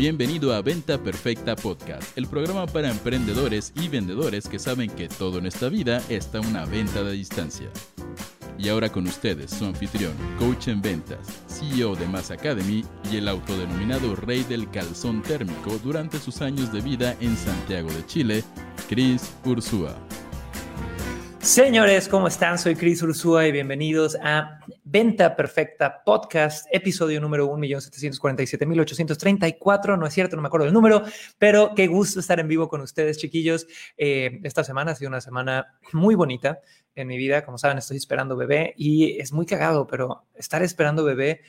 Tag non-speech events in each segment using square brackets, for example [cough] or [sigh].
Bienvenido a Venta Perfecta Podcast, el programa para emprendedores y vendedores que saben que todo en esta vida está una venta de distancia. Y ahora con ustedes, su anfitrión, coach en ventas, CEO de Mass Academy y el autodenominado rey del calzón térmico durante sus años de vida en Santiago de Chile, Chris Ursúa. Señores, ¿cómo están? Soy Chris Ursúa y bienvenidos a Venta Perfecta Podcast, episodio número 1.747.834. No es cierto, no me acuerdo del número, pero qué gusto estar en vivo con ustedes, chiquillos. Eh, esta semana ha sido una semana muy bonita en mi vida. Como saben, estoy esperando bebé y es muy cagado, pero estar esperando bebé,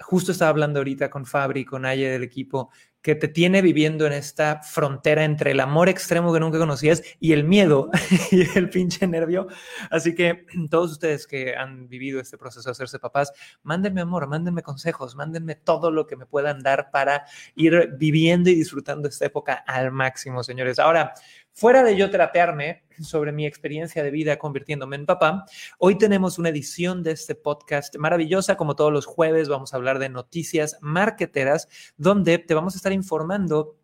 justo estaba hablando ahorita con Fabri, con Aye del equipo, que te tiene viviendo en esta frontera entre el amor extremo que nunca conocías y el miedo [laughs] y el pinche nervio. Así que [clears throat] todos ustedes que han vivido este proceso de hacerse papás, mándenme amor, mándenme consejos, mándenme todo lo que me puedan dar para ir viviendo y disfrutando esta época al máximo, señores. Ahora, Fuera de yo terapearme sobre mi experiencia de vida convirtiéndome en papá, hoy tenemos una edición de este podcast maravillosa. Como todos los jueves, vamos a hablar de noticias marketeras, donde te vamos a estar informando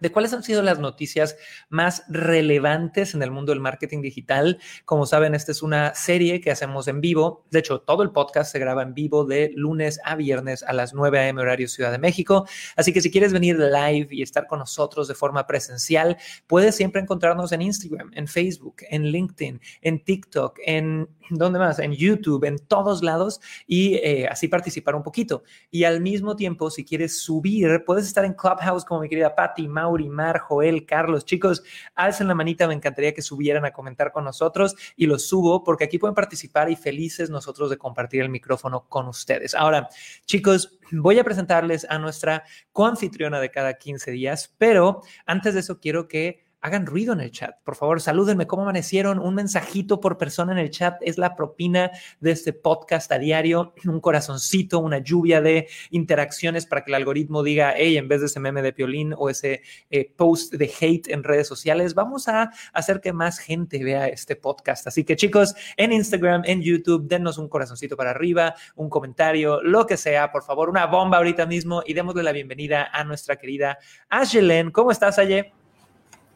de cuáles han sido las noticias más relevantes en el mundo del marketing digital. Como saben, esta es una serie que hacemos en vivo. De hecho, todo el podcast se graba en vivo de lunes a viernes a las 9 a.m. horario Ciudad de México. Así que si quieres venir live y estar con nosotros de forma presencial, puedes siempre encontrarnos en Instagram, en Facebook, en LinkedIn, en TikTok, en ¿dónde más? En YouTube, en todos lados y eh, así participar un poquito. Y al mismo tiempo, si quieres subir, puedes estar en Clubhouse como mi querida Patty, Mauri, Mar, Joel, Carlos. Chicos, alcen la manita, me encantaría que subieran a comentar con nosotros y los subo porque aquí pueden participar y felices nosotros de compartir el micrófono con ustedes. Ahora, chicos, voy a presentarles a nuestra coanfitriona de cada 15 días, pero antes de eso quiero que hagan ruido en el chat. Por favor, salúdenme cómo amanecieron. Un mensajito por persona en el chat es la propina de este podcast a diario. [clears throat] Un corazoncito, una lluvia de interacciones para que el algoritmo diga, hey, en vez de ese meme de piolín o ese eh, post de hate en redes sociales, vamos a hacer que más gente vea este podcast. Así que chicos, en Instagram, en YouTube, dennos un corazoncito para arriba, un comentario, lo que sea, por favor, una bomba ahorita mismo y démosle la bienvenida a nuestra querida Ayelen. ¿Cómo estás, Aye?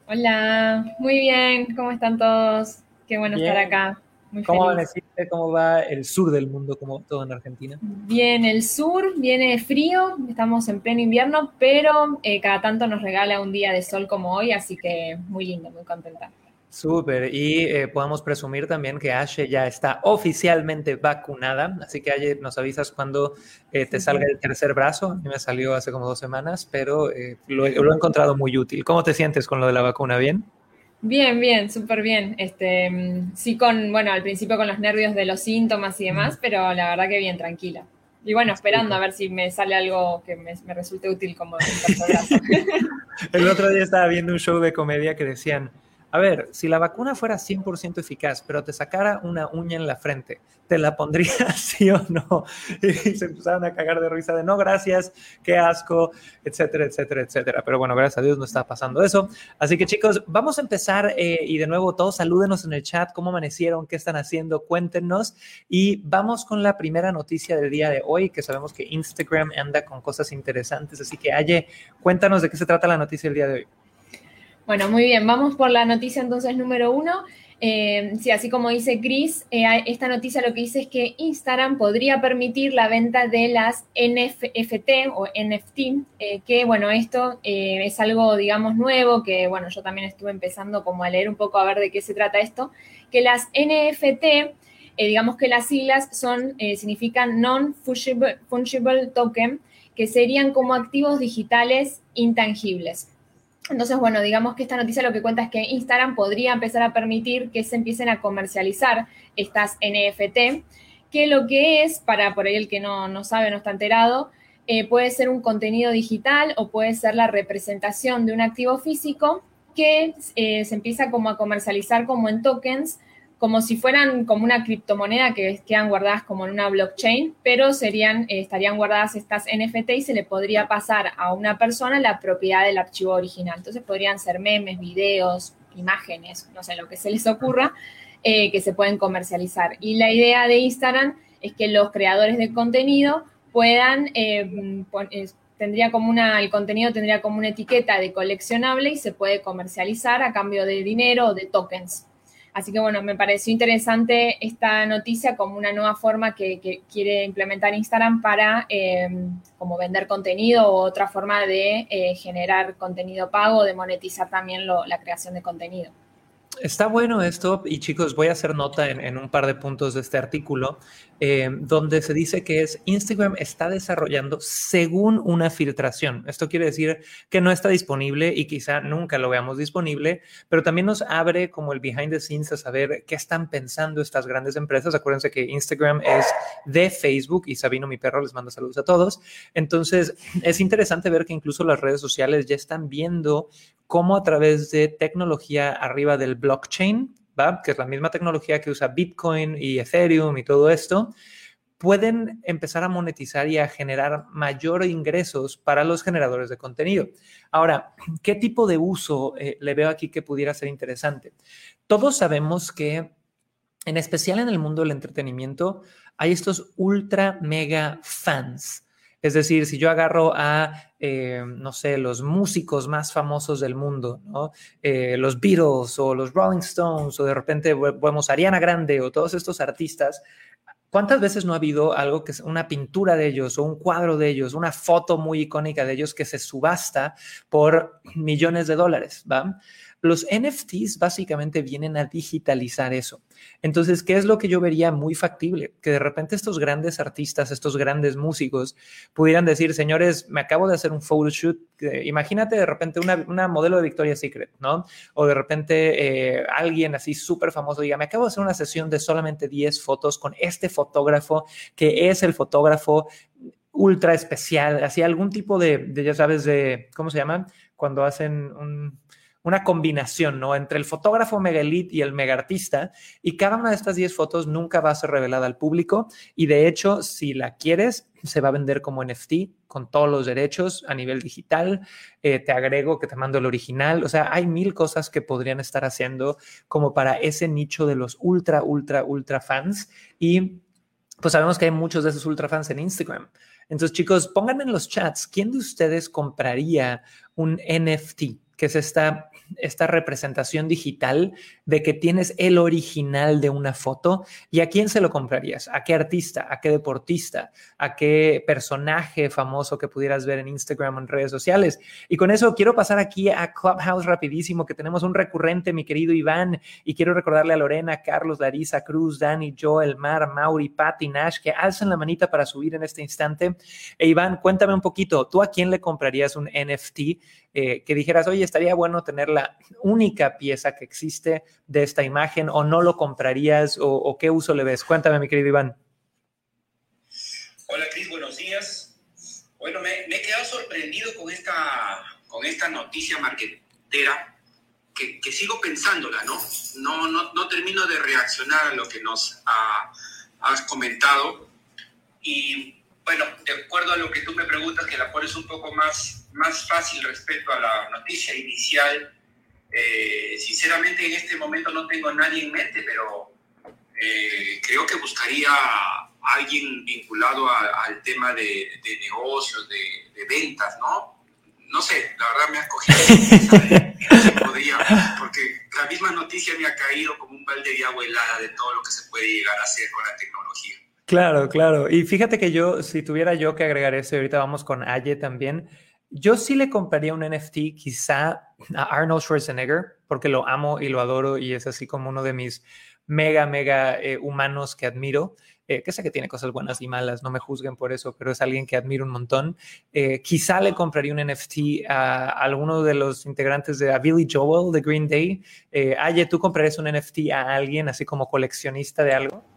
Hola, muy bien, ¿cómo están todos? Qué bueno estar acá. Muy ¿Cómo ¿Cómo va el sur del mundo, como todo en Argentina? Bien, el sur viene frío, estamos en pleno invierno, pero eh, cada tanto nos regala un día de sol como hoy, así que muy lindo, muy contenta. Súper, y eh, podemos presumir también que Ashe ya está oficialmente vacunada, así que Ashe nos avisas cuando eh, te salga el tercer brazo, a mí me salió hace como dos semanas, pero eh, lo, lo, he encontrado muy útil. ¿Cómo te sientes con lo de la vacuna? ¿Bien? Bien, bien, súper bien. Este, mm, sí, con, bueno, al principio con los nervios de los síntomas y demás, pero la verdad que bien, tranquila. Y bueno, esperando a ver si me sale algo que me, me resulte útil como el tercer brazo. [laughs] el otro día estaba viendo un show de comedia que decían a ver, si la vacuna fuera 100% eficaz, pero te sacara una uña en la frente, ¿te la pondrías [laughs] sí o no? Y se empezaron a cagar de risa de no, gracias, qué asco, etcétera, etcétera, etcétera. Pero bueno, gracias a Dios no está pasando eso. Así que chicos, vamos a empezar eh, y de nuevo todos salúdenos en el chat, cómo amanecieron, qué están haciendo, cuéntenos. Y vamos con la primera noticia del día de hoy, que sabemos que Instagram anda con cosas interesantes. Así que, Aye, cuéntanos de qué se trata la noticia del día de hoy. Bueno, muy bien, vamos por la noticia entonces número uno. Eh, sí, así como dice Chris, eh, esta noticia lo que dice es que Instagram podría permitir la venta de las NFT o NFT, eh, que bueno, esto es algo, digamos, nuevo, que bueno, yo también estuve empezando como a leer un poco a ver de qué se trata esto, que las NFT, digamos que las siglas son, significan Non-Fungible Token, que serían como activos digitales intangibles. Entonces, bueno, digamos que esta noticia lo que cuenta es que Instagram podría empezar a permitir que se empiecen a comercializar estas NFT, que lo que es, para por ahí el que no, sabe, no está enterado, eh, puede ser un contenido digital o puede ser la representación de un activo físico que eh, se empieza como a comercializar como en tokens como si fueran como una criptomoneda que quedan guardadas como en una blockchain, pero eh, estarían guardadas estas NFT y se le podría pasar a una persona la propiedad del archivo original. Entonces podrían ser memes, videos, imágenes, no sé, lo que se les ocurra, eh, que se pueden comercializar. Y la idea de Instagram es que los creadores de contenido puedan eh, tendría como una, el contenido tendría como una etiqueta de coleccionable y se puede comercializar a cambio de dinero o de tokens. Así que bueno, me pareció interesante esta noticia como una nueva forma que, quiere implementar Instagram para em, como vender contenido o otra forma de eh, generar contenido pago, de monetizar también la creación de contenido. Está bueno esto y chicos, voy a hacer nota en, un par de puntos de este artículo eh, donde se dice que es Instagram está desarrollando según una filtración. Esto quiere decir que no está disponible y quizá nunca lo veamos disponible, pero también nos abre como el behind the scenes a saber qué están pensando estas grandes empresas. Acuérdense que Instagram es de Facebook y Sabino, mi perro, les manda saludos a todos. Entonces, es interesante ver que incluso las redes sociales ya están viendo cómo a través de tecnología arriba del blockchain, ¿va? que es la misma tecnología que usa Bitcoin y Ethereum y todo esto, pueden empezar a monetizar y a generar mayor ingresos para los generadores de contenido. Ahora, ¿qué tipo de uso eh, le veo aquí que pudiera ser interesante? Todos sabemos que, en especial en el mundo del entretenimiento, hay estos ultra mega fans es decir, si yo agarro a, eh, no sé, los músicos más famosos del mundo. Eh, los Beatles o los Rolling Stones o de repente vemos Ariana Grande o todos estos artistas, ¿cuántas veces no ha habido algo que es una pintura de ellos o un cuadro de ellos, una foto muy icónica de ellos que se subasta por [clears throat] millones de dólares, ¿va? Los NFTs básicamente vienen a digitalizar eso. Entonces, ¿qué es lo que yo vería muy factible? Que de repente estos grandes artistas, estos grandes músicos pudieran decir, señores, me acabo de hacer un photoshoot. imagínate de repente una, modelo de Victoria's Secret, ¿no? O de repente eh, alguien así súper famoso diga, me acabo de hacer una sesión de solamente 10 fotos con este fotógrafo que es el fotógrafo ultra especial, así algún tipo de, de ya sabes, de, ¿cómo se llama? Cuando hacen un una combinación, ¿no? Entre el fotógrafo mega elite y el mega artista, y cada una de estas 10 fotos nunca va a ser revelada al público, y de hecho, si la quieres, se va a vender como NFT con todos los derechos a nivel digital. Eh, te agrego que te mando el original. O sea, hay mil cosas que podrían estar haciendo como para ese nicho de los ultra, ultra, ultra fans. Y pues sabemos que hay muchos de esos ultra fans en Instagram. Entonces, chicos, pónganme en los chats, ¿quién de ustedes compraría un NFT? Que es esta esta representación digital de que tienes el original de una foto y a quién se lo comprarías, a qué artista, a qué deportista, a qué personaje famoso que pudieras ver en Instagram o en redes sociales. Y con eso quiero pasar aquí a Clubhouse rapidísimo, que tenemos un recurrente, mi querido Iván, y quiero recordarle a Lorena, Carlos, Larisa, Cruz, Dani, Joel, Mar, Mauri, Patti, Nash, que alzan la manita para subir en este instante. E Iván, cuéntame un poquito, ¿tú a quién le comprarías un NFT eh, que dijeras, oye, estaría bueno tener la única pieza que existe de esta imagen o no lo comprarías o, qué uso le ves? Cuéntame, mi querido Iván. Hola, Cris, buenos días. Bueno, me, he quedado sorprendido con esta, con esta noticia marketera que, que, sigo pensándola, ¿no? No, ¿no? no termino de reaccionar a lo que nos has comentado. Y bueno, de acuerdo a lo que tú me preguntas, que la pones un poco más, más fácil respecto a la noticia inicial, eh, sinceramente en este momento no tengo a nadie en mente, pero eh, creo que buscaría a alguien vinculado al tema de, negocios, de, ventas, ¿no? No sé, la verdad me ha cogido, podría, porque la misma noticia me ha caído como un balde de agua helada de todo lo que se puede llegar a hacer con la tecnología. Claro, claro. Y fíjate que yo, si tuviera yo que agregar eso, y ahorita vamos con Aye también, yo sí le compraría un NFT quizá a Arnold Schwarzenegger, porque lo amo y lo adoro y es así como uno de mis mega, mega eh, humanos que admiro. Eh, que sé que tiene cosas buenas y malas, no me juzguen por eso, pero es alguien que admiro un montón. Eh, quizá le compraría un NFT a, alguno de los integrantes de Billy Joel de Green Day. Aye, ¿tú comprarías un NFT a alguien así como coleccionista de algo?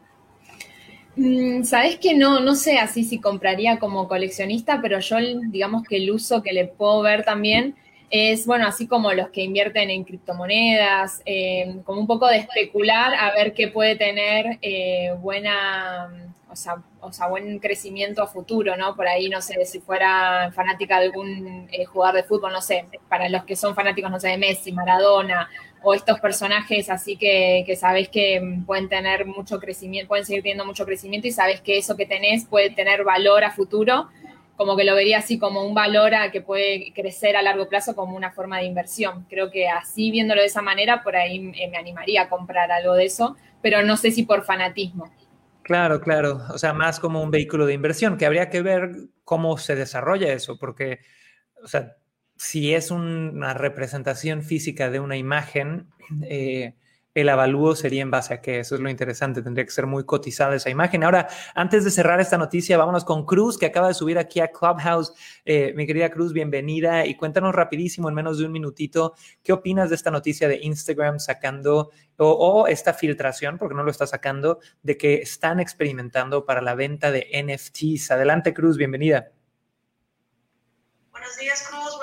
Mm, Sabes que no, no sé así si compraría como coleccionista, pero yo digamos que el uso que le puedo ver también es, bueno, así como los que invierten en criptomonedas, eh, como un poco de especular a ver qué puede tener eh, buena, o sea, o sea, buen crecimiento a futuro, ¿no? Por ahí, no sé, si fuera fanática de algún eh, jugador de fútbol, no sé, para los que son fanáticos, no sé, de Messi, Maradona, o estos personajes así que, que sabes que pueden tener mucho crecimiento, pueden seguir teniendo mucho crecimiento y sabes que eso que tenés puede tener valor a futuro. como que lo vería así como un valor a que puede crecer a largo plazo como una forma de inversión. Creo que así viéndolo de esa manera, por ahí me animaría a comprar algo de eso, pero no sé si por fanatismo. Claro, claro. O sea, más como un vehículo de inversión, que habría que ver cómo se desarrolla eso, porque, o sea, si es una representación física de una imagen, eh, el avalúo sería en base a qué. Eso es lo interesante. Tendría que ser muy cotizada esa imagen. Ahora, antes de cerrar esta noticia, vámonos con Cruz, que acaba de subir aquí a Clubhouse. Eh, mi querida Cruz, bienvenida. Y cuéntanos rapidísimo, en menos de un minutito, ¿qué opinas de esta noticia de Instagram sacando o, o esta filtración, porque no lo está sacando, de que están experimentando para la venta de NFTs? Adelante, Cruz, bienvenida. Buenos días, Cruz.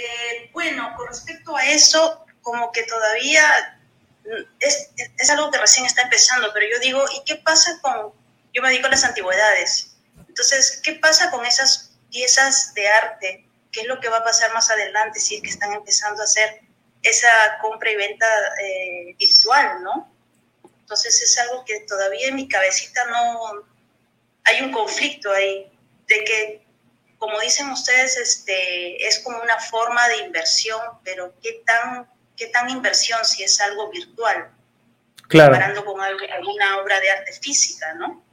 Eh, bueno, con respecto a eso, como que todavía mm, es, es, algo que recién está empezando, pero yo digo, ¿y qué pasa con, yo me dedico a las antigüedades, entonces, ¿qué pasa con esas piezas de arte? ¿Qué es lo que va a pasar más adelante si es que están empezando a hacer esa compra y venta eh, virtual, ¿no? Entonces es algo que todavía en mi cabecita no, hay un conflicto ahí, de que, como dicen ustedes, este, es como una forma de inversión, pero ¿qué tan qué tan inversión si es algo virtual, claro. comparando con alguna obra de arte física, ¿no?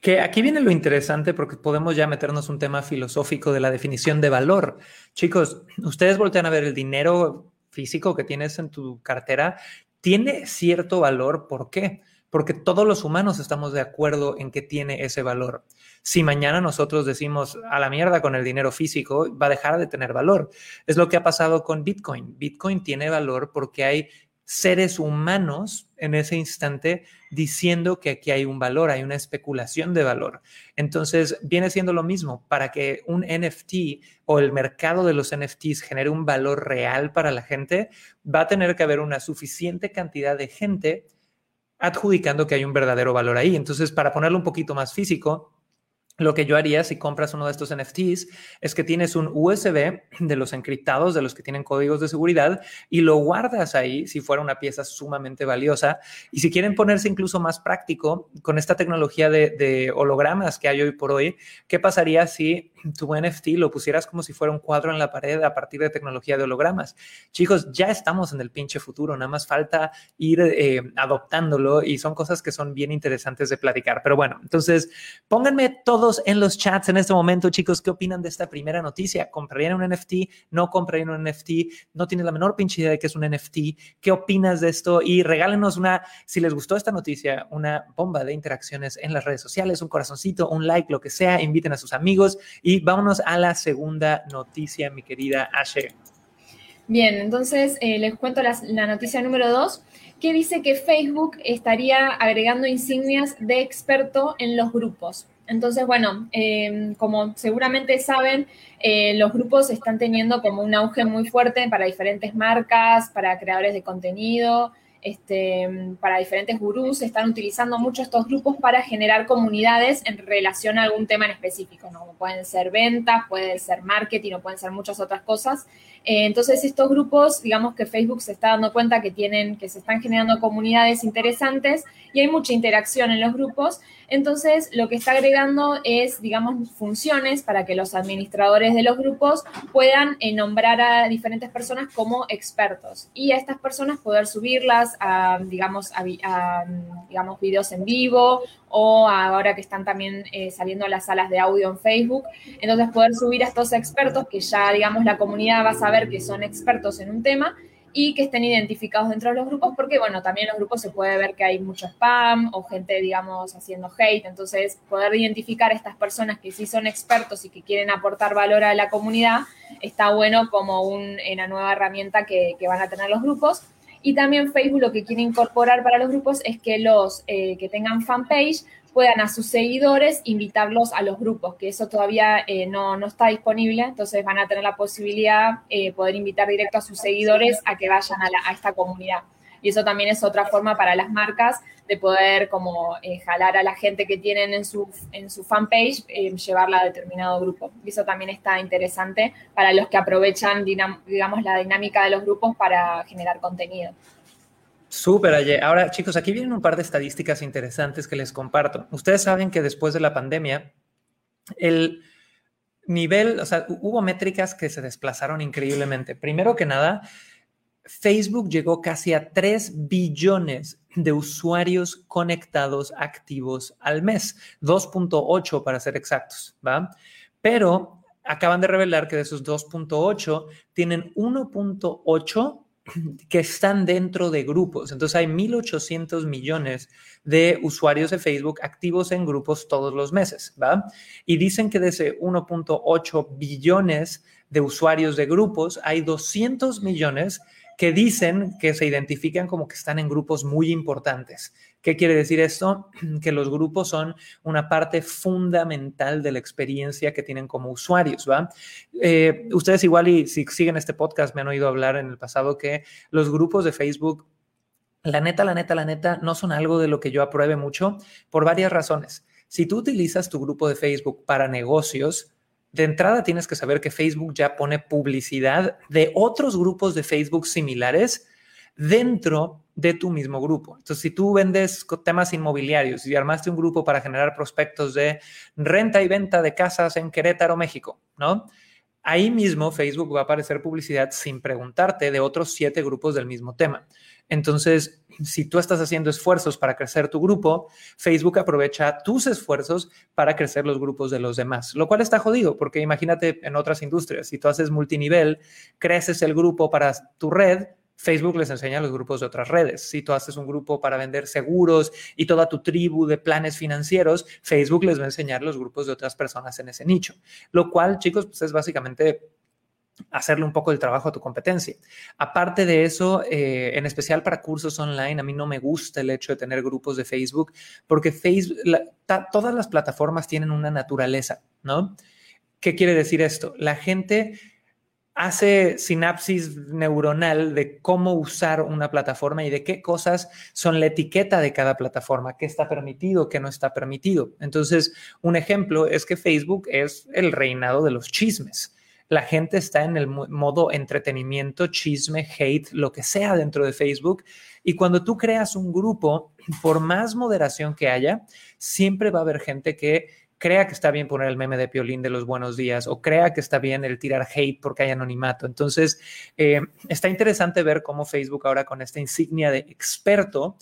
Que aquí viene lo interesante porque podemos ya meternos un tema filosófico de la definición de valor. Chicos, ustedes voltean a ver el dinero físico que tienes en tu cartera, tiene cierto valor. ¿Por qué? Porque todos los humanos estamos de acuerdo en que tiene ese valor si mañana nosotros decimos a la mierda con el dinero físico, va a dejar de tener valor. Es lo que ha pasado con Bitcoin. Bitcoin tiene valor porque hay seres humanos en ese instante diciendo que aquí hay un valor, hay una especulación de valor. Entonces, viene siendo lo mismo. Para que un NFT o el mercado de los NFTs genere un valor real para la gente, va a tener que haber una suficiente cantidad de gente adjudicando que hay un verdadero valor ahí. Entonces, para ponerlo un poquito más físico, lo que yo haría si compras uno de estos NFTs es que tienes un USB de los encriptados, de los que tienen códigos de seguridad, y lo guardas ahí si fuera una pieza sumamente valiosa. Y si quieren ponerse incluso más práctico con esta tecnología de, de hologramas que hay hoy por hoy, ¿qué pasaría si tu NFT lo pusieras como si fuera un cuadro en la pared a partir de tecnología de hologramas. Chicos, ya estamos en el pinche futuro, nada más falta ir eh, adoptándolo y son cosas que son bien interesantes de platicar. Pero bueno, entonces pónganme todos en los chats en este momento, chicos, ¿qué opinan de esta primera noticia? ¿Comprarían un NFT? ¿No comprarían un NFT? ¿No tienes la menor pinche idea de qué es un NFT? ¿Qué opinas de esto? Y regálenos una, si les gustó esta noticia, una bomba de interacciones en las redes sociales, un corazoncito, un like, lo que sea, inviten a sus amigos y vámonos a la segunda noticia, mi querida Ashe. Bien, entonces eh, les cuento la, noticia número dos, que dice que Facebook estaría agregando insignias de experto en los grupos. Entonces, bueno, em, como seguramente saben, eh, los grupos están teniendo como un auge muy fuerte para diferentes marcas, para creadores de contenido, este, para diferentes gurús, están utilizando mucho estos grupos para generar comunidades en relación a algún tema en específico, ¿no? pueden ser ventas, puede ser marketing o pueden ser muchas otras cosas. Eh, entonces, estos grupos, digamos que Facebook se está dando cuenta que tienen, que se están generando comunidades interesantes y hay mucha interacción en los grupos. Entonces, lo que está agregando es, digamos, funciones para que los administradores de los grupos puedan eh, nombrar a diferentes personas como expertos y a estas personas poder subirlas a, digamos, a, digamos, videos en vivo o ahora que están también eh, saliendo las salas de audio en Facebook. Entonces, poder subir a estos expertos que ya, digamos, la comunidad va a saber que son expertos en un tema y que estén identificados dentro de los grupos, porque bueno, también en los grupos se puede ver que hay mucho spam o gente, digamos, haciendo hate, entonces poder identificar a estas personas que sí son expertos y que quieren aportar valor a la comunidad, está bueno como una nueva herramienta que, van a tener los grupos. Y también Facebook lo que quiere incorporar para los grupos es que los eh, que tengan fanpage puedan a sus seguidores invitarlos a los grupos, que eso todavía eh, no, no, está disponible, entonces van a tener la posibilidad de eh, poder invitar directo a sus seguidores a que vayan a, a, esta comunidad. Y eso también es otra forma para las marcas de poder como eh, jalar a la gente que tienen en su, en su fanpage, llevarla a determinado grupo. Y eso también está interesante para los que aprovechan, digamos, la dinámica de los grupos para generar contenido. Súper, Aye. Ahora, chicos, aquí vienen un par de estadísticas interesantes que les comparto. Ustedes saben que después de la pandemia, el nivel, o sea, hubo métricas que se desplazaron increíblemente. Primero que nada, Facebook llegó casi a 3 billones de usuarios conectados activos al mes, 2.8 para ser exactos, ¿va? Pero acaban de revelar que de esos 2.8 tienen 1.8 que están dentro de grupos. Entonces hay 1.800 millones de usuarios de Facebook activos en grupos todos los meses, ¿va? Y dicen que de ese 1.8 billones de usuarios de grupos, hay 200 millones que dicen que se identifican como que están en grupos muy importantes. ¿Qué quiere decir esto? [clears throat] Que los grupos son una parte fundamental de la experiencia que tienen como usuarios, ¿va? Eh, ustedes igual y si siguen este podcast me han oído hablar en el pasado que los grupos de Facebook, la neta, la neta, la neta, no son algo de lo que yo apruebe mucho por varias razones. Si tú utilizas tu grupo de Facebook para negocios, de entrada tienes que saber que Facebook ya pone publicidad de otros grupos de Facebook similares dentro de tu mismo grupo. Entonces, si tú vendes temas inmobiliarios y armaste un grupo para generar prospectos de renta y venta de casas en Querétaro, México, ¿no? Ahí mismo Facebook va a aparecer publicidad sin preguntarte de otros siete grupos del mismo tema. Entonces, si tú estás haciendo esfuerzos para crecer tu grupo, Facebook aprovecha tus esfuerzos para crecer los grupos de los demás, lo cual está jodido, porque imagínate en otras industrias, si tú haces multinivel, creces el grupo para tu red, Facebook les enseña los grupos de otras redes. Si tú haces un grupo para vender seguros y toda tu tribu de planes financieros, Facebook les va a enseñar los grupos de otras personas en ese nicho. Lo cual, chicos, pues es básicamente hacerle un poco el trabajo a tu competencia. Aparte de eso, eh, en especial para cursos online, a mí no me gusta el hecho de tener grupos de Facebook porque Facebook, todas las plataformas tienen una naturaleza, ¿no? ¿Qué quiere decir esto? La gente hace sinapsis neuronal de cómo usar una plataforma y de qué cosas son la etiqueta de cada plataforma, qué está permitido, qué no está permitido. Entonces, un ejemplo es que Facebook es el reinado de los chismes la gente está en el modo entretenimiento, chisme, hate, lo que sea dentro de Facebook. Y cuando tú creas un grupo, por más moderación que haya, siempre va a haber gente que crea que está bien poner el meme de Piolín de los buenos días o crea que está bien el tirar hate porque hay anonimato. Entonces, eh, está interesante ver cómo Facebook ahora con esta insignia de experto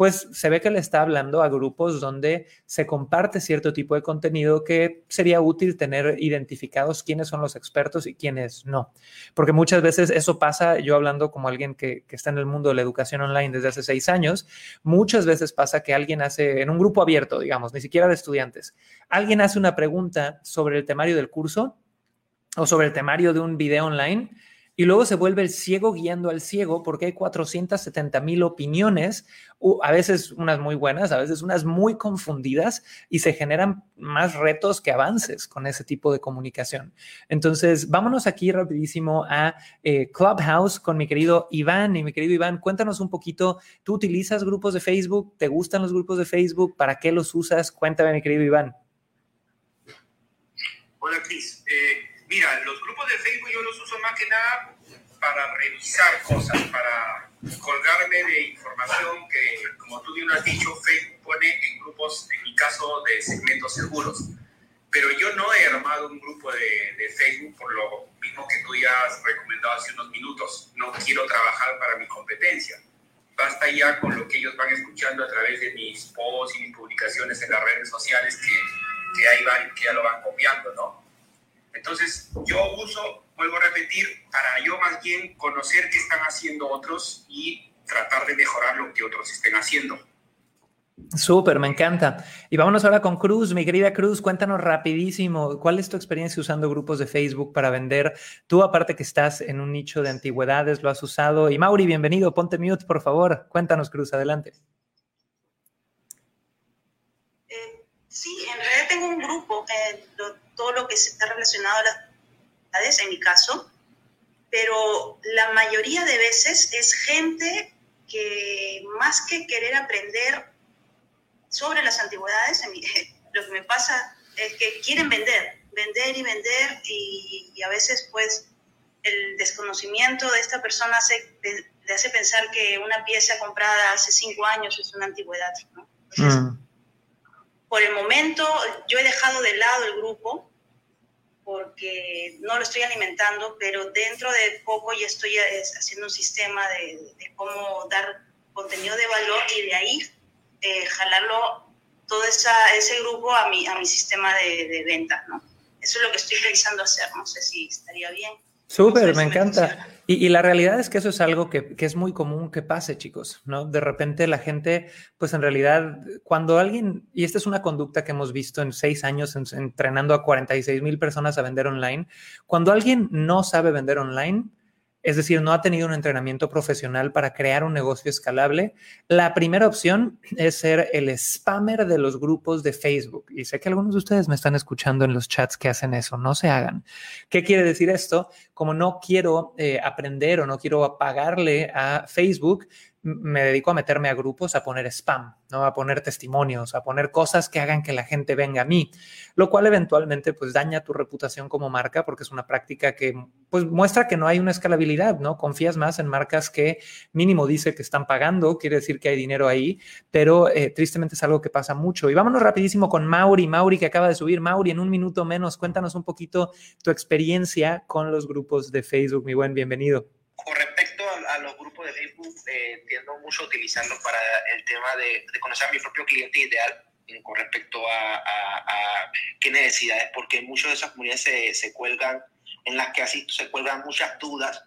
pues se ve que le está hablando a grupos donde se comparte cierto tipo de contenido que sería útil tener identificados quiénes son los expertos y quiénes no. Porque muchas veces eso pasa, yo hablando como alguien que, está en el mundo de la educación online desde hace seis años, muchas veces pasa que alguien hace, en un grupo abierto, digamos, ni siquiera de estudiantes, alguien hace una pregunta sobre el temario del curso o sobre el temario de un video online y luego se vuelve el ciego guiando al ciego porque hay 470 mil opiniones, a veces unas muy buenas, a veces unas muy confundidas y se generan más retos que avances con ese tipo de comunicación. Entonces, vámonos aquí rapidísimo a eh, Clubhouse con mi querido Iván. Y mi querido Iván, cuéntanos un poquito, ¿tú utilizas grupos de Facebook? ¿Te gustan los grupos de Facebook? ¿Para qué los usas? Cuéntame, mi querido Iván. Hola, Cris. Eh, Mira, los grupos de Facebook yo los uso más que nada para revisar cosas, para colgarme de información que, como tú bien has dicho, Facebook pone en grupos, en mi caso, de segmentos seguros. Pero yo no he armado un grupo de, de Facebook por lo mismo que tú ya has recomendado hace unos minutos. No quiero trabajar para mi competencia. Basta ya con lo que ellos van escuchando a través de mis posts y mis publicaciones en las redes sociales que, que ahí van, que ya lo van copiando, ¿no? Entonces, yo uso, vuelvo a repetir, para yo más bien conocer qué están haciendo otros y tratar de mejorar lo que otros estén haciendo. Súper, me encanta. Y vámonos ahora con Cruz. Mi querida Cruz, cuéntanos rapidísimo, ¿cuál es tu experiencia usando grupos de Facebook para vender? Tú, aparte que estás en un nicho de antigüedades, lo has usado. Y Mauri, bienvenido, ponte mute, por favor. Cuéntanos, Cruz, adelante. Eh, sí, en realidad tengo un grupo. Eh, todo lo que está relacionado a las antigüedades, en mi caso, pero la mayoría de veces es gente que más que querer aprender sobre las antigüedades, [laughs] lo que me pasa es que quieren vender, vender y vender y, a veces pues el desconocimiento de esta persona hace te hace pensar que una pieza comprada hace cinco años es una antigüedad. ¿no? Mm. Por el momento yo he dejado de lado el grupo porque no lo estoy alimentando, pero dentro de poco ya estoy eh, haciendo un sistema de, de cómo dar contenido de valor y de ahí eh, jalarlo todo esa, ese grupo a mi, a mi sistema de, de venta, ¿no? Eso es lo que estoy pensando hacer, no sé si estaría bien. Súper, me encanta. Y, y la realidad es que eso es algo que, que es muy común que pase, chicos, ¿no? De repente la gente, pues en realidad, cuando alguien, y esta es una conducta que hemos visto en seis años en- entrenando a 46 mil personas a vender online, cuando alguien no sabe vender online, es decir, no ha tenido un entrenamiento profesional para crear un negocio escalable, la primera opción es ser el spammer de los grupos de Facebook. Y sé que algunos de ustedes me están escuchando en los chats que hacen eso, no se hagan. ¿Qué quiere decir esto? Como no quiero eh, aprender o no quiero pagarle a Facebook, me dedico a meterme a grupos, a poner spam, ¿no? A poner testimonios, a poner cosas que hagan que la gente venga a mí, lo cual eventualmente pues daña tu reputación como marca porque es una práctica que pues muestra que no hay una escalabilidad, ¿no? Confías más en marcas que mínimo dice que están pagando, quiere decir que hay dinero ahí, pero eh, tristemente es algo que pasa mucho. Y vámonos rapidísimo con Mauri, Mauri que acaba de subir. Mauri, en un minuto menos, cuéntanos un poquito tu experiencia con los grupos de Facebook, mi buen bienvenido. Con respecto a, a los grupos de Facebook, eh, tiendo mucho a utilizarlos para el tema de, de conocer a mi propio cliente ideal en- con respecto a, a- a qué necesidades, porque muchas de esas comunidades se, se cuelgan, en las que asisto, se cuelgan muchas dudas,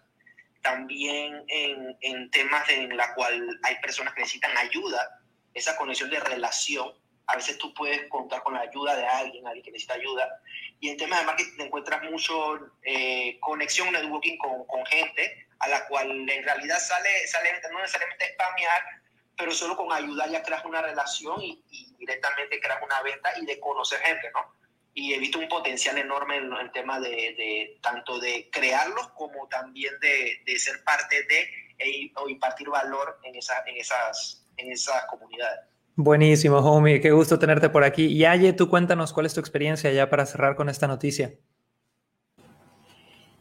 también en, en temas en la cual hay personas que necesitan ayuda, esa conexión de relación, a veces tú puedes contar con la ayuda de alguien, alguien que necesita ayuda, y en temas de marketing te encuentras mucho eh, conexión, networking con, con gente a la cual en realidad sale, sale no necesariamente spamear, pero solo con ayuda ya creas una relación y, directamente creas una venta y de conocer gente, ¿no? Y he visto un potencial enorme en el tema de, tanto de crearlos como también de, de ser parte de e- o impartir valor en, esa, en, esas, en esas comunidades. Buenísimo, homie, qué gusto tenerte por aquí. Y Aye, tú cuéntanos cuál es tu experiencia ya para cerrar con esta noticia.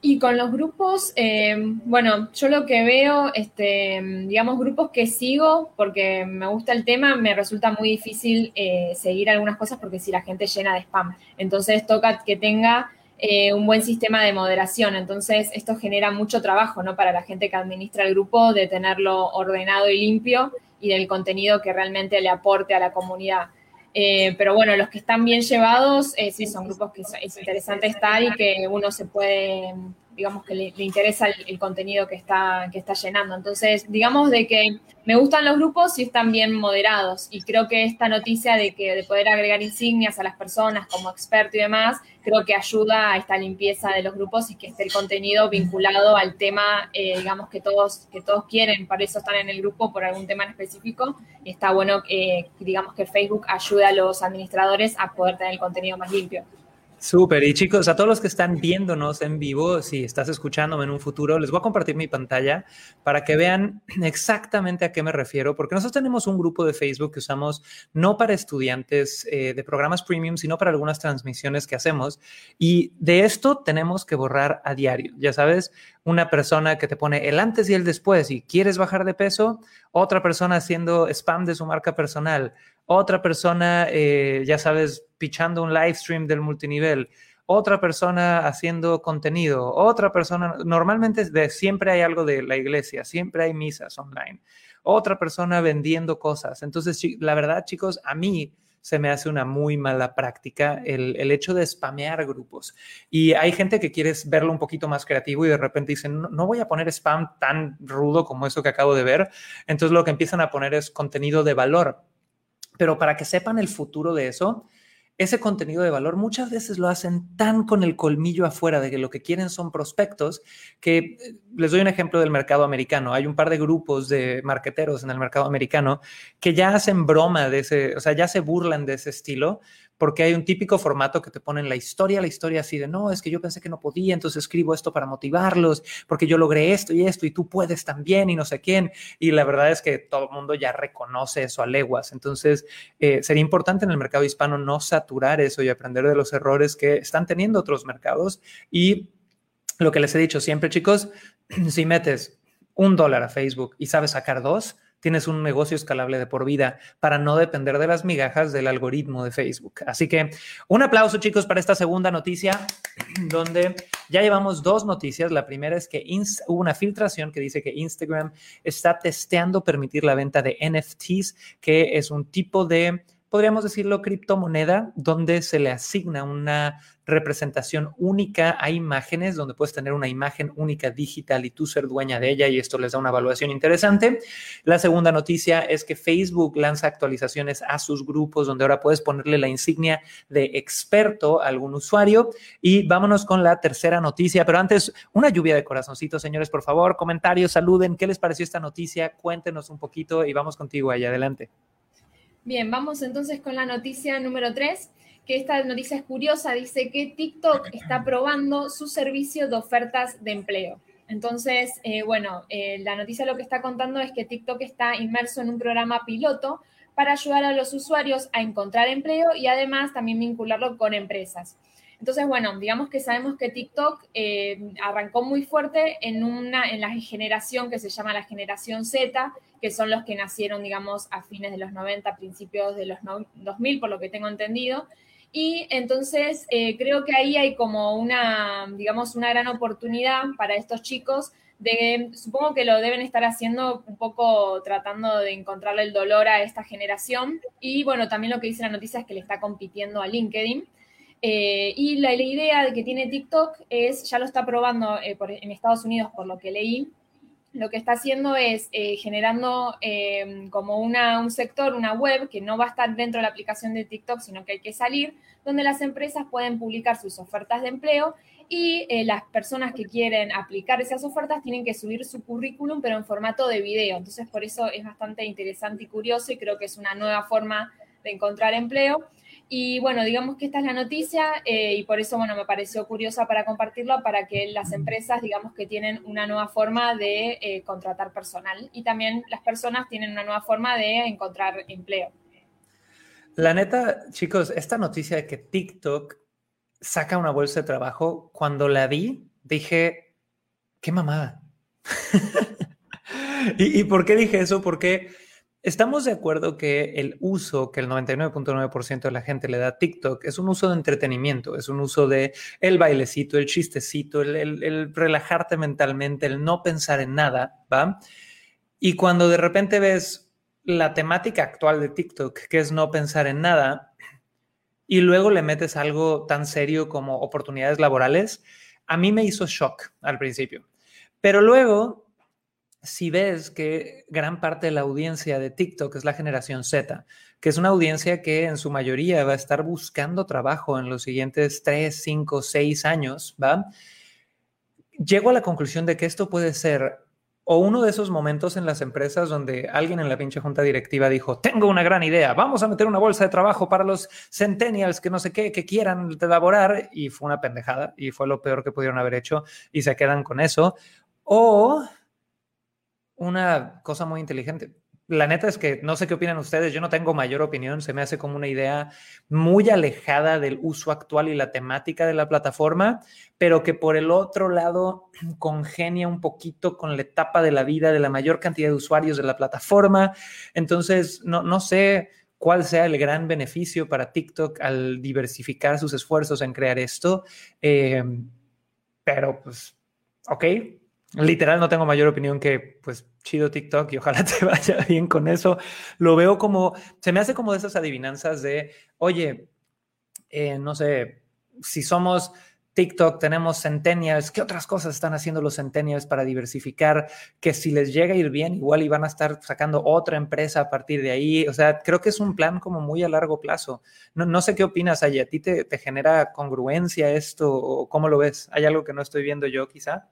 Y con los grupos, eh, bueno, yo lo que veo, este, digamos, grupos que sigo porque me gusta el tema, me resulta muy difícil eh, seguir algunas cosas porque si la gente llena de spam. Entonces toca que tenga eh, un buen sistema de moderación. Entonces esto genera mucho trabajo, ¿no? Para la gente que administra el grupo, de tenerlo ordenado y limpio y del contenido que realmente le aporte a la comunidad. Eh, pero bueno, los que están bien llevados, eh, sí, son grupos que es interesante estar y que uno se puede, digamos que le, interesa el, contenido que está, que está llenando. Entonces, digamos de que me gustan los grupos si están bien moderados y creo que esta noticia de que de poder agregar insignias a las personas como experto y demás, creo que ayuda a esta limpieza de los grupos y que esté el contenido vinculado al tema, eh, digamos, que todos, que todos quieren, para eso están en el grupo por algún tema en específico. Y está bueno, eh, digamos, que Facebook ayude a los administradores a poder tener el contenido más limpio. Súper. Y chicos, a todos los que están viéndonos en vivo, si estás escuchándome en un futuro, les voy a compartir mi pantalla para que vean [clears throat] exactamente a qué me refiero, porque nosotros tenemos un grupo de Facebook que usamos no para estudiantes eh, de programas premium, sino para algunas transmisiones que hacemos. Y de esto tenemos que borrar a diario. Ya sabes, una persona que te pone el antes y el después y quieres bajar de peso, otra persona haciendo spam de su marca personal, otra persona, eh, ya sabes, pichando un live stream del multinivel, otra persona haciendo contenido, otra persona, normalmente de, siempre hay algo de la iglesia, siempre hay misas online, otra persona vendiendo cosas. Entonces, la verdad, chicos, a mí se me hace una muy mala práctica el, el, hecho de spamear grupos. Y hay gente que quiere verlo un poquito más creativo y de repente dicen, no, no, voy a poner spam tan rudo como eso que acabo de ver. Entonces lo que empiezan a poner es contenido de valor. Pero para que sepan el futuro de eso, ese contenido de valor muchas veces lo hacen tan con el colmillo afuera de que lo que quieren son prospectos, que les doy un ejemplo del mercado americano. Hay un par de grupos de marqueteros en el mercado americano que ya hacen broma de ese, o sea, ya se burlan de ese estilo, porque hay un típico formato que te ponen la historia, la historia así de, no, es que yo pensé que no podía, entonces escribo esto para motivarlos, porque yo logré esto y esto, y tú puedes también, y no sé quién. Y la verdad es que todo el mundo ya reconoce eso a leguas. Entonces, eh, sería importante en el mercado hispano no saturar eso y aprender de los errores que están teniendo otros mercados. Y lo que les he dicho siempre, chicos, [clears throat] si metes un dólar a Facebook y sabes sacar dos, tienes un negocio escalable de por vida para no depender de las migajas del algoritmo de Facebook. Así que un aplauso chicos para esta segunda noticia [clears throat] donde ya llevamos dos noticias. La primera es que hubo una filtración que dice que Instagram está testeando permitir la venta de NFTs, que es un tipo de podríamos decirlo, criptomoneda, donde se le asigna una representación única a imágenes, donde puedes tener una imagen única digital y tú ser dueña de ella y esto les da una evaluación interesante. La segunda noticia es que Facebook lanza actualizaciones a sus grupos, donde ahora puedes ponerle la insignia de experto a algún usuario. Y vámonos con la tercera noticia, pero antes, una lluvia de corazoncitos, señores, por favor, comentarios, saluden, ¿qué les pareció esta noticia? Cuéntenos un poquito y vamos contigo allá adelante. Bien, vamos entonces con la noticia número 3, que esta noticia es curiosa, dice que TikTok está probando su servicio de ofertas de empleo. Entonces, eh, bueno, eh, la noticia lo que está contando es que TikTok está inmerso en un programa piloto para ayudar a los usuarios a encontrar empleo y además también vincularlo con empresas. Entonces, bueno, digamos que sabemos que TikTok eh, arrancó muy fuerte en, una, en la generación que se llama la generación Z, que son los que nacieron, digamos, a fines de los 90, principios de los 2000, por lo que tengo entendido. Y entonces eh, creo que ahí hay como una, digamos, una gran oportunidad para estos chicos de, supongo que lo deben estar haciendo un poco tratando de encontrarle el dolor a esta generación. Y bueno, también lo que dice la noticia es que le está compitiendo a LinkedIn. Eh, y la, idea que tiene TikTok es, ya lo está probando eh, en Estados Unidos por lo que leí, lo que está haciendo es eh, generando como una, un sector, una web que no va a estar dentro de la aplicación de TikTok, sino que hay que salir, donde las empresas pueden publicar sus ofertas de empleo y las personas que quieren aplicar esas ofertas tienen que subir su currículum, pero en formato de video. Entonces, por eso es bastante interesante y curioso y creo que es una nueva forma de encontrar empleo. Y bueno, digamos que esta es la noticia eh, y por eso, bueno, me pareció curiosa para compartirlo, para que las empresas, digamos que tienen una nueva forma de eh, contratar personal y también las personas tienen una nueva forma de encontrar empleo. La neta, chicos, esta noticia de que TikTok saca una bolsa de trabajo, cuando la vi, dije, qué mamada. [laughs] ¿Y, ¿Y por qué dije eso? Porque Estamos de acuerdo que el uso que el 99.9% de la gente le da a TikTok es un uso de entretenimiento, es un uso de el bailecito, el chistecito, el, relajarte mentalmente, el no pensar en nada, ¿va? Y cuando de repente ves la temática actual de TikTok, que es no pensar en nada, y luego le metes algo tan serio como oportunidades laborales, a mí me hizo shock al principio. Pero luego si ves que gran parte de la audiencia de TikTok es la generación Z, que es una audiencia que en su mayoría va a estar buscando trabajo en los siguientes 3, 5, 6 años, ¿va? Llego a la conclusión de que esto puede ser o uno de esos momentos en las empresas donde alguien en la pinche junta directiva dijo, tengo una gran idea, vamos a meter una bolsa de trabajo para los centennials que no sé qué, que quieran elaborar, y fue una pendejada, y fue lo peor que pudieron haber hecho, y se quedan con eso. O una cosa muy inteligente. La neta es que no sé qué opinan ustedes, yo no tengo mayor opinión, se me hace como una idea muy alejada del uso actual y la temática de la plataforma, pero que por el otro lado [clears throat] congenia un poquito con la etapa de la vida de la mayor cantidad de usuarios de la plataforma. Entonces, no, no sé cuál sea el gran beneficio para TikTok al diversificar sus esfuerzos en crear esto, eh, pero pues, ok, literal no tengo mayor opinión que pues chido TikTok y ojalá [laughs] te vaya bien con eso. Lo veo como, se me hace como de esas adivinanzas de, oye, eh, no sé, si somos TikTok, tenemos centennials, ¿qué otras cosas están haciendo los centennials para diversificar? Que si les llega a ir bien, igual y van a estar sacando otra empresa a partir de ahí. O sea, creo que es un plan como muy a largo plazo. No, no sé qué opinas, Ay, ¿A ti te, te genera congruencia esto o cómo lo ves? ¿Hay algo que no estoy viendo yo quizá?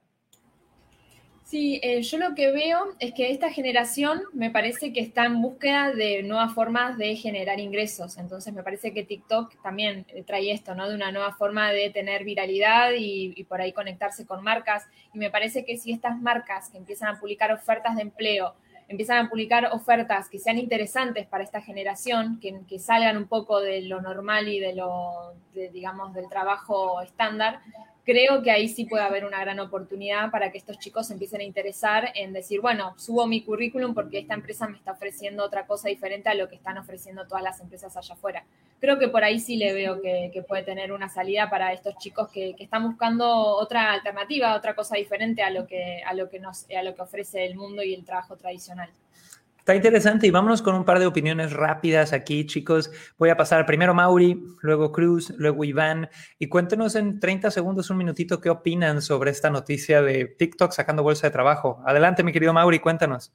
Sí, eh, yo lo que veo es que esta generación me parece que está en búsqueda de nuevas formas de generar ingresos. Entonces me parece que TikTok también eh, trae esto, ¿no? De una nueva forma de tener viralidad y, por ahí conectarse con marcas. Y me parece que si estas marcas que empiezan a publicar ofertas de empleo, empiezan a publicar ofertas que sean interesantes para esta generación, que, que salgan un poco de lo normal y de lo, digamos, del trabajo estándar, creo que ahí sí puede haber una gran oportunidad para que estos chicos empiecen a interesar en decir, bueno, subo mi currículum porque esta empresa me está ofreciendo otra cosa diferente a lo que están ofreciendo todas las empresas allá afuera. Creo que por ahí sí le veo que, puede tener una salida para estos chicos que, están buscando otra alternativa, otra cosa diferente a lo que, a lo que, nos, a lo que ofrece el mundo y el trabajo tradicional. Está interesante y vámonos con un par de opiniones rápidas aquí, chicos. Voy a pasar primero Mauri, luego Cruz, luego Iván y cuéntenos en 30 segundos, un minutito, qué opinan sobre esta noticia de TikTok sacando bolsa de trabajo. Adelante, mi querido Mauri, cuéntanos.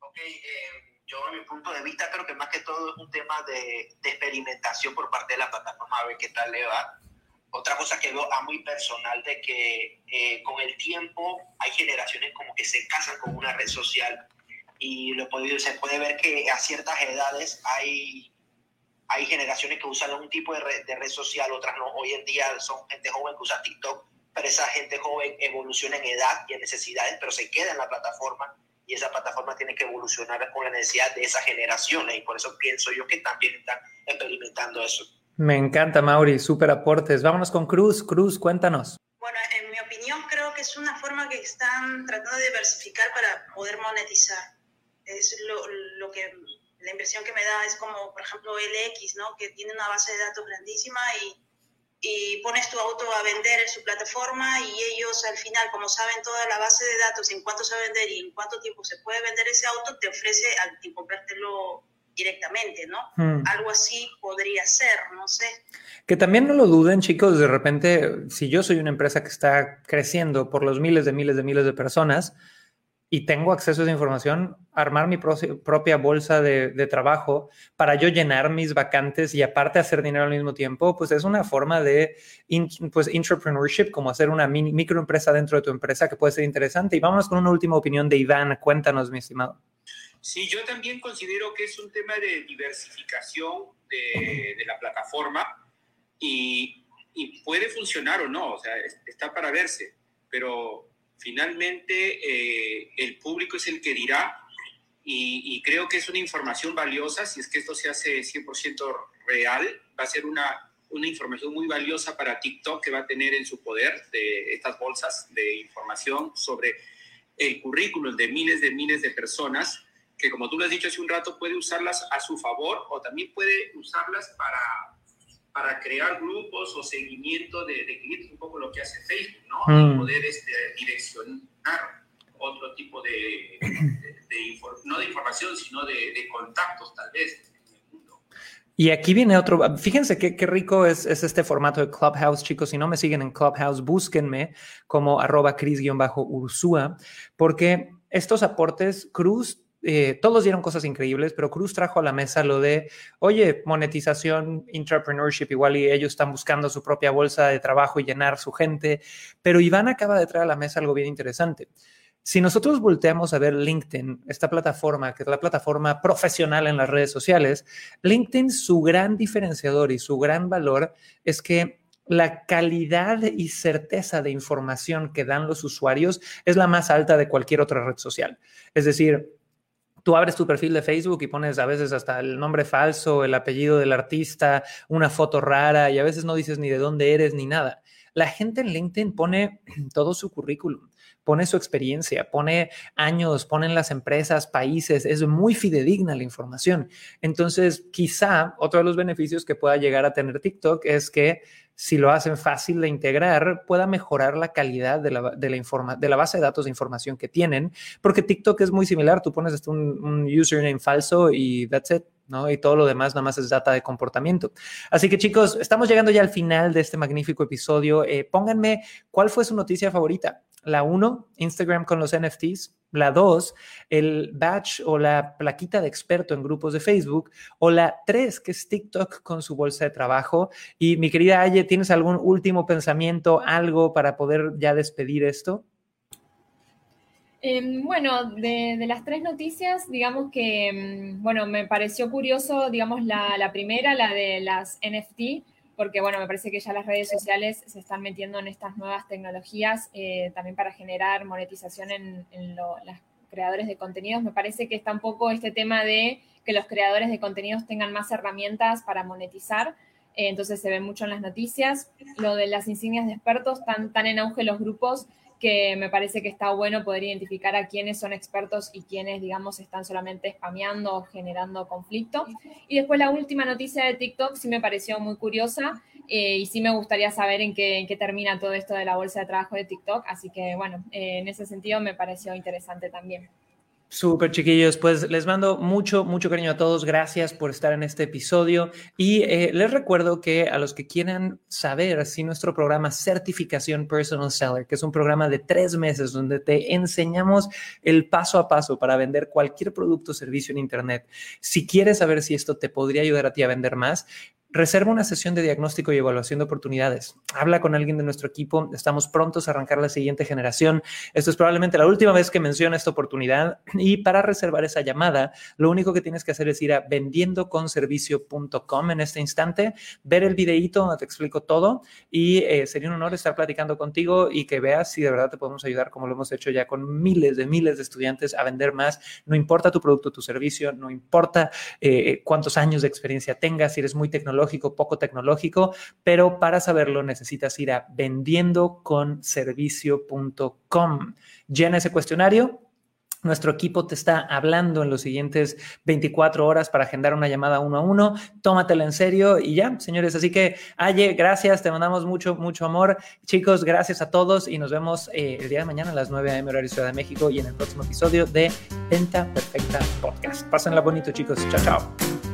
Ok, eh, yo a mi punto de vista creo que más que todo es un tema de, experimentación por parte de la plataforma, a ver qué tal le va. Otra cosa que veo a muy personal de que eh, con el tiempo hay generaciones como que se casan con una red social y lo se puede ver que a ciertas edades hay, hay generaciones que usan un tipo de red, de red social, otras no. Hoy en día son gente joven que usa TikTok, pero esa gente joven evoluciona en edad y en necesidades, pero se queda en la plataforma y esa plataforma tiene que evolucionar con la necesidad de esas generaciones y por eso pienso yo que también están experimentando eso. Me encanta, Mauri, súper aportes. Vámonos con Cruz. Cruz, cuéntanos. Bueno, en mi opinión creo que es una forma que están tratando de diversificar para poder monetizar es lo, lo, que la impresión que me da es como, por ejemplo, LX, ¿no? Que tiene una base de datos grandísima y, y pones tu auto a vender en su plataforma y ellos al final, como saben toda la base de datos, en cuánto se va a vender y en cuánto tiempo se puede vender ese auto, te ofrece al comprártelo directamente, ¿no? Hmm. Algo así podría ser, no sé. Que también no lo duden, chicos, de repente, si yo soy una empresa que está creciendo por los miles de miles de miles de personas, y tengo acceso a esa información, armar mi propia bolsa de, trabajo para yo llenar mis vacantes y aparte hacer dinero al mismo tiempo, pues es una forma de pues, entrepreneurship, como hacer una mini, microempresa dentro de tu empresa que puede ser interesante. Y vámonos con una última opinión de Iván. Cuéntanos, mi estimado. Sí, yo también considero que es un tema de diversificación de, la plataforma y, y puede funcionar o no, o sea, está para verse, pero Finalmente, eh, el público es el que dirá y, creo que es una información valiosa, si es que esto se hace 100% real, va a ser una, una información muy valiosa para TikTok que va a tener en su poder de estas bolsas de información sobre el currículum de miles de miles de personas que como tú lo has dicho hace un rato puede usarlas a su favor o también puede usarlas para para crear grupos o seguimiento de, clientes, un poco lo que hace Facebook, ¿no? Mm. Poder este, direccionar otro tipo de, no de información, sino de, contactos tal vez. Y aquí viene otro, fíjense qué, qué rico es, es, este formato de Clubhouse, chicos. Si no me siguen en Clubhouse, búsquenme como arroba cris-ursúa, porque estos aportes, Cruz eh, todos dieron cosas increíbles, pero Cruz trajo a la mesa lo de, oye, monetización, entrepreneurship, igual y ellos están buscando su propia bolsa de trabajo y llenar su gente, pero Iván acaba de traer a la mesa algo bien interesante. Si nosotros volteamos a ver LinkedIn, esta plataforma, que es la plataforma profesional en las redes sociales, LinkedIn, su gran diferenciador y su gran valor es que la calidad y certeza de información que dan los usuarios es la más alta de cualquier otra red social. Es decir, Tú abres tu perfil de Facebook y pones a veces hasta el nombre falso, el apellido del artista, una foto rara y a veces no dices ni de dónde eres ni nada. La gente en LinkedIn pone [clears throat] todo su currículum, pone su experiencia, pone años, ponen las empresas, países, es muy fidedigna la información. Entonces, quizá otro de los beneficios que pueda llegar a tener TikTok es que si lo hacen fácil de integrar, pueda mejorar la calidad de la, de la, informa, de la base de datos de información que tienen, porque TikTok es muy similar, tú pones hasta un, username falso y that's it. ¿no? Y todo lo demás nada más es data de comportamiento. Así que chicos, estamos llegando ya al final de este magnífico episodio. Eh, pónganme cuál fue su noticia favorita. La uno, Instagram con los NFTs. La dos, el badge o la plaquita de experto en grupos de Facebook. O la tres, que es TikTok con su bolsa de trabajo. Y mi querida Aye, ¿tienes algún último pensamiento, algo para poder ya despedir esto? Em, bueno, de, las tres noticias, digamos que, em, bueno, me pareció curioso, digamos, la, la primera, la de las NFT, porque bueno, me parece que ya las redes sociales se están metiendo en estas nuevas tecnologías eh, también para generar monetización en, los creadores de contenidos. Me parece que está un poco este tema de que los creadores de contenidos tengan más herramientas para monetizar. eh, entonces se ve mucho en las noticias. Lo de las insignias de expertos, tan, tan en auge los grupos que me parece que está bueno poder identificar a quiénes son expertos y quiénes, digamos, están solamente spameando o generando conflicto. Y después la última noticia de TikTok sí me pareció muy curiosa eh, y sí me gustaría saber en qué, en qué, termina todo esto de la bolsa de trabajo de TikTok. Así que, bueno, eh, en ese sentido me pareció interesante también. Súper chiquillos, pues les mando mucho, mucho cariño a todos. Gracias por estar en este episodio. Y eh, les recuerdo que a los que quieran saber si nuestro programa Certificación Personal Seller, que es un programa de tres meses donde te enseñamos el paso a paso para vender cualquier producto o servicio en Internet, si quieres saber si esto te podría ayudar a ti a vender más, Reserva una sesión de diagnóstico y evaluación de oportunidades. Habla con alguien de nuestro equipo. Estamos prontos a arrancar la siguiente generación. Esto es probablemente la última vez que menciona esta oportunidad. Y para reservar esa llamada, lo único que tienes que hacer es ir a vendiendoconservicio.com en este instante, ver el videíto te explico todo. Y eh, sería un honor estar platicando contigo y que veas si de verdad te podemos ayudar, como lo hemos hecho ya con miles de miles de estudiantes, a vender más. No importa tu producto, tu servicio, no importa eh, cuántos años de experiencia tengas, si eres muy tecnológico poco tecnológico, pero para saberlo necesitas ir a vendiendoconservicio.com. Llena ese cuestionario, nuestro equipo te está hablando en los siguientes 24 horas para agendar una llamada uno a uno. Tómatela en serio y ya, señores. Así que, Aye, gracias. Te mandamos mucho, mucho amor. Chicos, gracias a todos y nos vemos eh, el día de mañana a las 9 a.m. horario Ciudad de México y en el próximo episodio de Venta Perfecta Podcast. Pásenla bonito, chicos. Chao, chao.